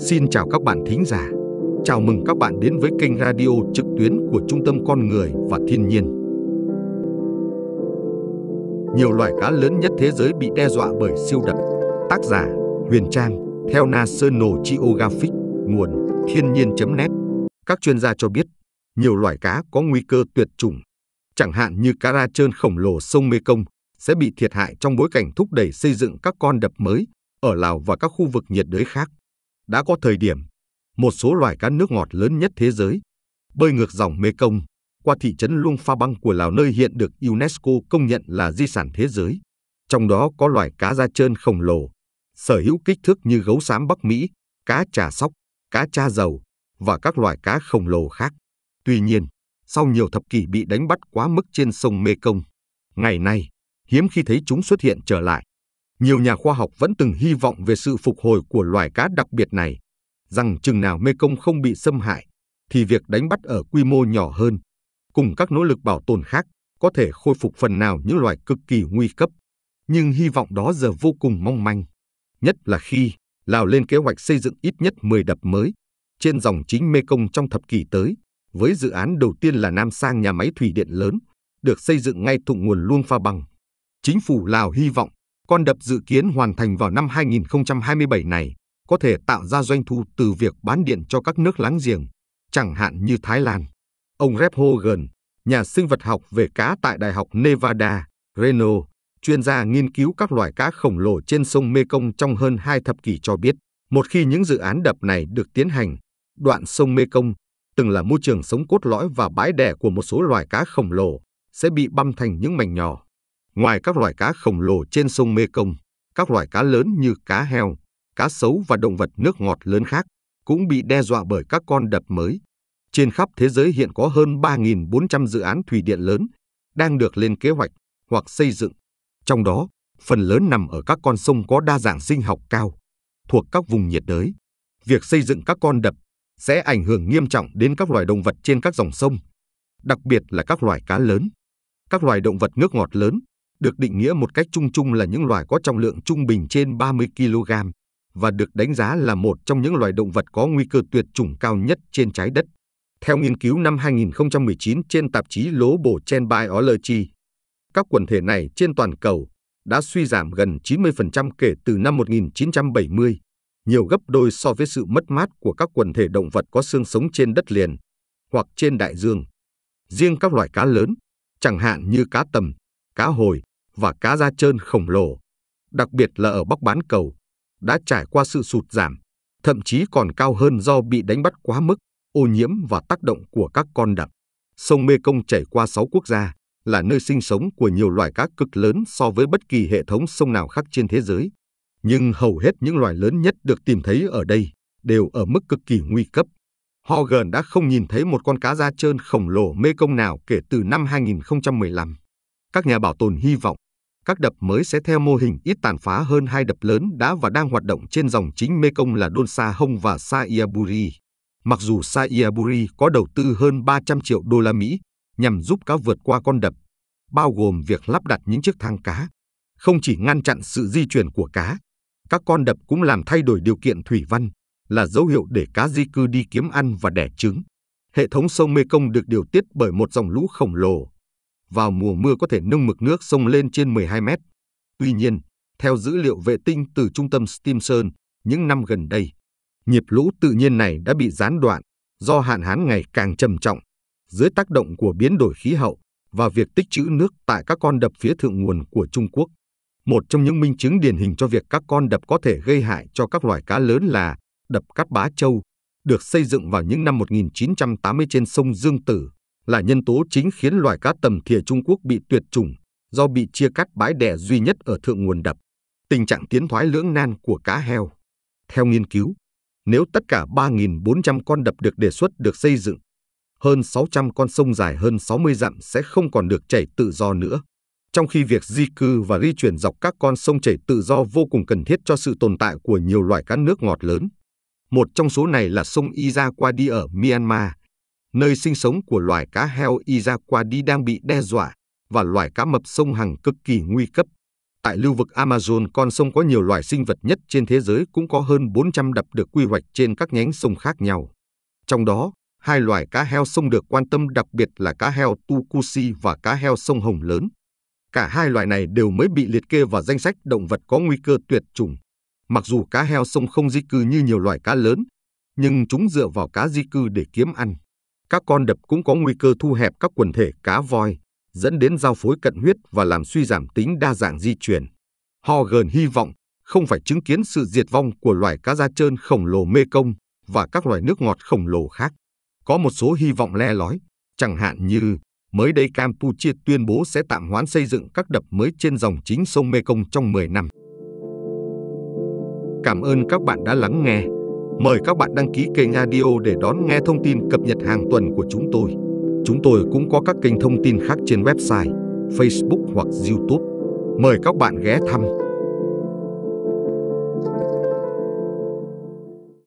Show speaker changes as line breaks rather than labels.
Xin chào các bạn thính giả. Chào mừng các bạn đến với kênh radio trực tuyến của Trung tâm Con Người và Thiên nhiên. Nhiều loài cá lớn nhất thế giới bị đe dọa bởi siêu đập. Tác giả Huyền Trang, theo National Geographic, nguồn thiên nhiên.net. Các chuyên gia cho biết, nhiều loài cá có nguy cơ tuyệt chủng, chẳng hạn như cá ra trơn khổng lồ sông Mekong sẽ bị thiệt hại trong bối cảnh thúc đẩy xây dựng các con đập mới ở Lào và các khu vực nhiệt đới khác. Đã có thời điểm, một số loài cá nước ngọt lớn nhất thế giới bơi ngược dòng Mekong qua thị trấn Luông Pha Băng của Lào nơi hiện được UNESCO công nhận là di sản thế giới. Trong đó có loài cá da trơn khổng lồ, sở hữu kích thước như gấu xám Bắc Mỹ, cá trà sóc, cá cha dầu và các loài cá khổng lồ khác. Tuy nhiên, sau nhiều thập kỷ bị đánh bắt quá mức trên sông Mekong, ngày nay hiếm khi thấy chúng xuất hiện trở lại. Nhiều nhà khoa học vẫn từng hy vọng về sự phục hồi của loài cá đặc biệt này, rằng chừng nào Mekong không bị xâm hại, thì việc đánh bắt ở quy mô nhỏ hơn, cùng các nỗ lực bảo tồn khác, có thể khôi phục phần nào những loài cực kỳ nguy cấp. Nhưng hy vọng đó giờ vô cùng mong manh, nhất là khi Lào lên kế hoạch xây dựng ít nhất 10 đập mới trên dòng chính Mekong trong thập kỷ tới, với dự án đầu tiên là Nam Sang nhà máy thủy điện lớn, được xây dựng ngay thụ nguồn Luông Pha Bằng. Chính phủ Lào hy vọng con đập dự kiến hoàn thành vào năm 2027 này có thể tạo ra doanh thu từ việc bán điện cho các nước láng giềng, chẳng hạn như Thái Lan. Ông Rep Hogan, nhà sinh vật học về cá tại Đại học Nevada, Reno, chuyên gia nghiên cứu các loài cá khổng lồ trên sông Mekong trong hơn hai thập kỷ cho biết, một khi những dự án đập này được tiến hành, đoạn sông Mekong, từng là môi trường sống cốt lõi và bãi đẻ của một số loài cá khổng lồ, sẽ bị băm thành những mảnh nhỏ. Ngoài các loài cá khổng lồ trên sông Mekong, các loài cá lớn như cá heo, cá sấu và động vật nước ngọt lớn khác cũng bị đe dọa bởi các con đập mới. Trên khắp thế giới hiện có hơn 3.400 dự án thủy điện lớn đang được lên kế hoạch hoặc xây dựng. Trong đó, phần lớn nằm ở các con sông có đa dạng sinh học cao, thuộc các vùng nhiệt đới. Việc xây dựng các con đập sẽ ảnh hưởng nghiêm trọng đến các loài động vật trên các dòng sông, đặc biệt là các loài cá lớn. Các loài động vật nước ngọt lớn được định nghĩa một cách chung chung là những loài có trọng lượng trung bình trên 30 kg và được đánh giá là một trong những loài động vật có nguy cơ tuyệt chủng cao nhất trên trái đất. Theo nghiên cứu năm 2019 trên tạp chí Global Chain Biology, các quần thể này trên toàn cầu đã suy giảm gần 90% kể từ năm 1970, nhiều gấp đôi so với sự mất mát của các quần thể động vật có xương sống trên đất liền hoặc trên đại dương. Riêng các loài cá lớn, chẳng hạn như cá tầm, cá hồi và cá da trơn khổng lồ, đặc biệt là ở Bắc Bán Cầu, đã trải qua sự sụt giảm, thậm chí còn cao hơn do bị đánh bắt quá mức, ô nhiễm và tác động của các con đập. Sông Mekong chảy qua 6 quốc gia, là nơi sinh sống của nhiều loài cá cực lớn so với bất kỳ hệ thống sông nào khác trên thế giới. Nhưng hầu hết những loài lớn nhất được tìm thấy ở đây đều ở mức cực kỳ nguy cấp. Hogan đã không nhìn thấy một con cá da trơn khổng lồ Mekong nào kể từ năm 2015. Các nhà bảo tồn hy vọng các đập mới sẽ theo mô hình ít tàn phá hơn hai đập lớn đã và đang hoạt động trên dòng chính Mekong là Don Sa Hông và Sa Iaburi. Mặc dù Sa Iaburi có đầu tư hơn 300 triệu đô la Mỹ nhằm giúp cá vượt qua con đập, bao gồm việc lắp đặt những chiếc thang cá, không chỉ ngăn chặn sự di chuyển của cá, các con đập cũng làm thay đổi điều kiện thủy văn, là dấu hiệu để cá di cư đi kiếm ăn và đẻ trứng. Hệ thống sông Mekong được điều tiết bởi một dòng lũ khổng lồ, vào mùa mưa có thể nâng mực nước sông lên trên 12 mét. Tuy nhiên, theo dữ liệu vệ tinh từ trung tâm Stimson, những năm gần đây, nhịp lũ tự nhiên này đã bị gián đoạn do hạn hán ngày càng trầm trọng dưới tác động của biến đổi khí hậu và việc tích trữ nước tại các con đập phía thượng nguồn của Trung Quốc. Một trong những minh chứng điển hình cho việc các con đập có thể gây hại cho các loài cá lớn là đập Cát Bá Châu, được xây dựng vào những năm 1980 trên sông Dương Tử là nhân tố chính khiến loài cá tầm thìa Trung Quốc bị tuyệt chủng do bị chia cắt bãi đẻ duy nhất ở thượng nguồn đập. Tình trạng tiến thoái lưỡng nan của cá heo. Theo nghiên cứu, nếu tất cả 3.400 con đập được đề xuất được xây dựng, hơn 600 con sông dài hơn 60 dặm sẽ không còn được chảy tự do nữa. Trong khi việc di cư và di chuyển dọc các con sông chảy tự do vô cùng cần thiết cho sự tồn tại của nhiều loài cá nước ngọt lớn. Một trong số này là sông Iza ở Myanmar, nơi sinh sống của loài cá heo Izaquadi đang bị đe dọa và loài cá mập sông Hằng cực kỳ nguy cấp. Tại lưu vực Amazon, con sông có nhiều loài sinh vật nhất trên thế giới cũng có hơn 400 đập được quy hoạch trên các nhánh sông khác nhau. Trong đó, hai loài cá heo sông được quan tâm đặc biệt là cá heo Tucusi và cá heo sông Hồng lớn. Cả hai loài này đều mới bị liệt kê vào danh sách động vật có nguy cơ tuyệt chủng. Mặc dù cá heo sông không di cư như nhiều loài cá lớn, nhưng chúng dựa vào cá di cư để kiếm ăn. Các con đập cũng có nguy cơ thu hẹp các quần thể cá voi, dẫn đến giao phối cận huyết và làm suy giảm tính đa dạng di truyền. Họ gần hy vọng không phải chứng kiến sự diệt vong của loài cá da trơn khổng lồ Mê Công và các loài nước ngọt khổng lồ khác. Có một số hy vọng le lói, chẳng hạn như mới đây Campuchia tuyên bố sẽ tạm hoãn xây dựng các đập mới trên dòng chính sông Mekong trong 10 năm. Cảm ơn các bạn đã lắng nghe. Mời các bạn đăng ký kênh Radio để đón nghe thông tin cập nhật hàng tuần của chúng tôi. Chúng tôi cũng có các kênh thông tin khác trên website, Facebook hoặc YouTube. Mời các bạn ghé thăm.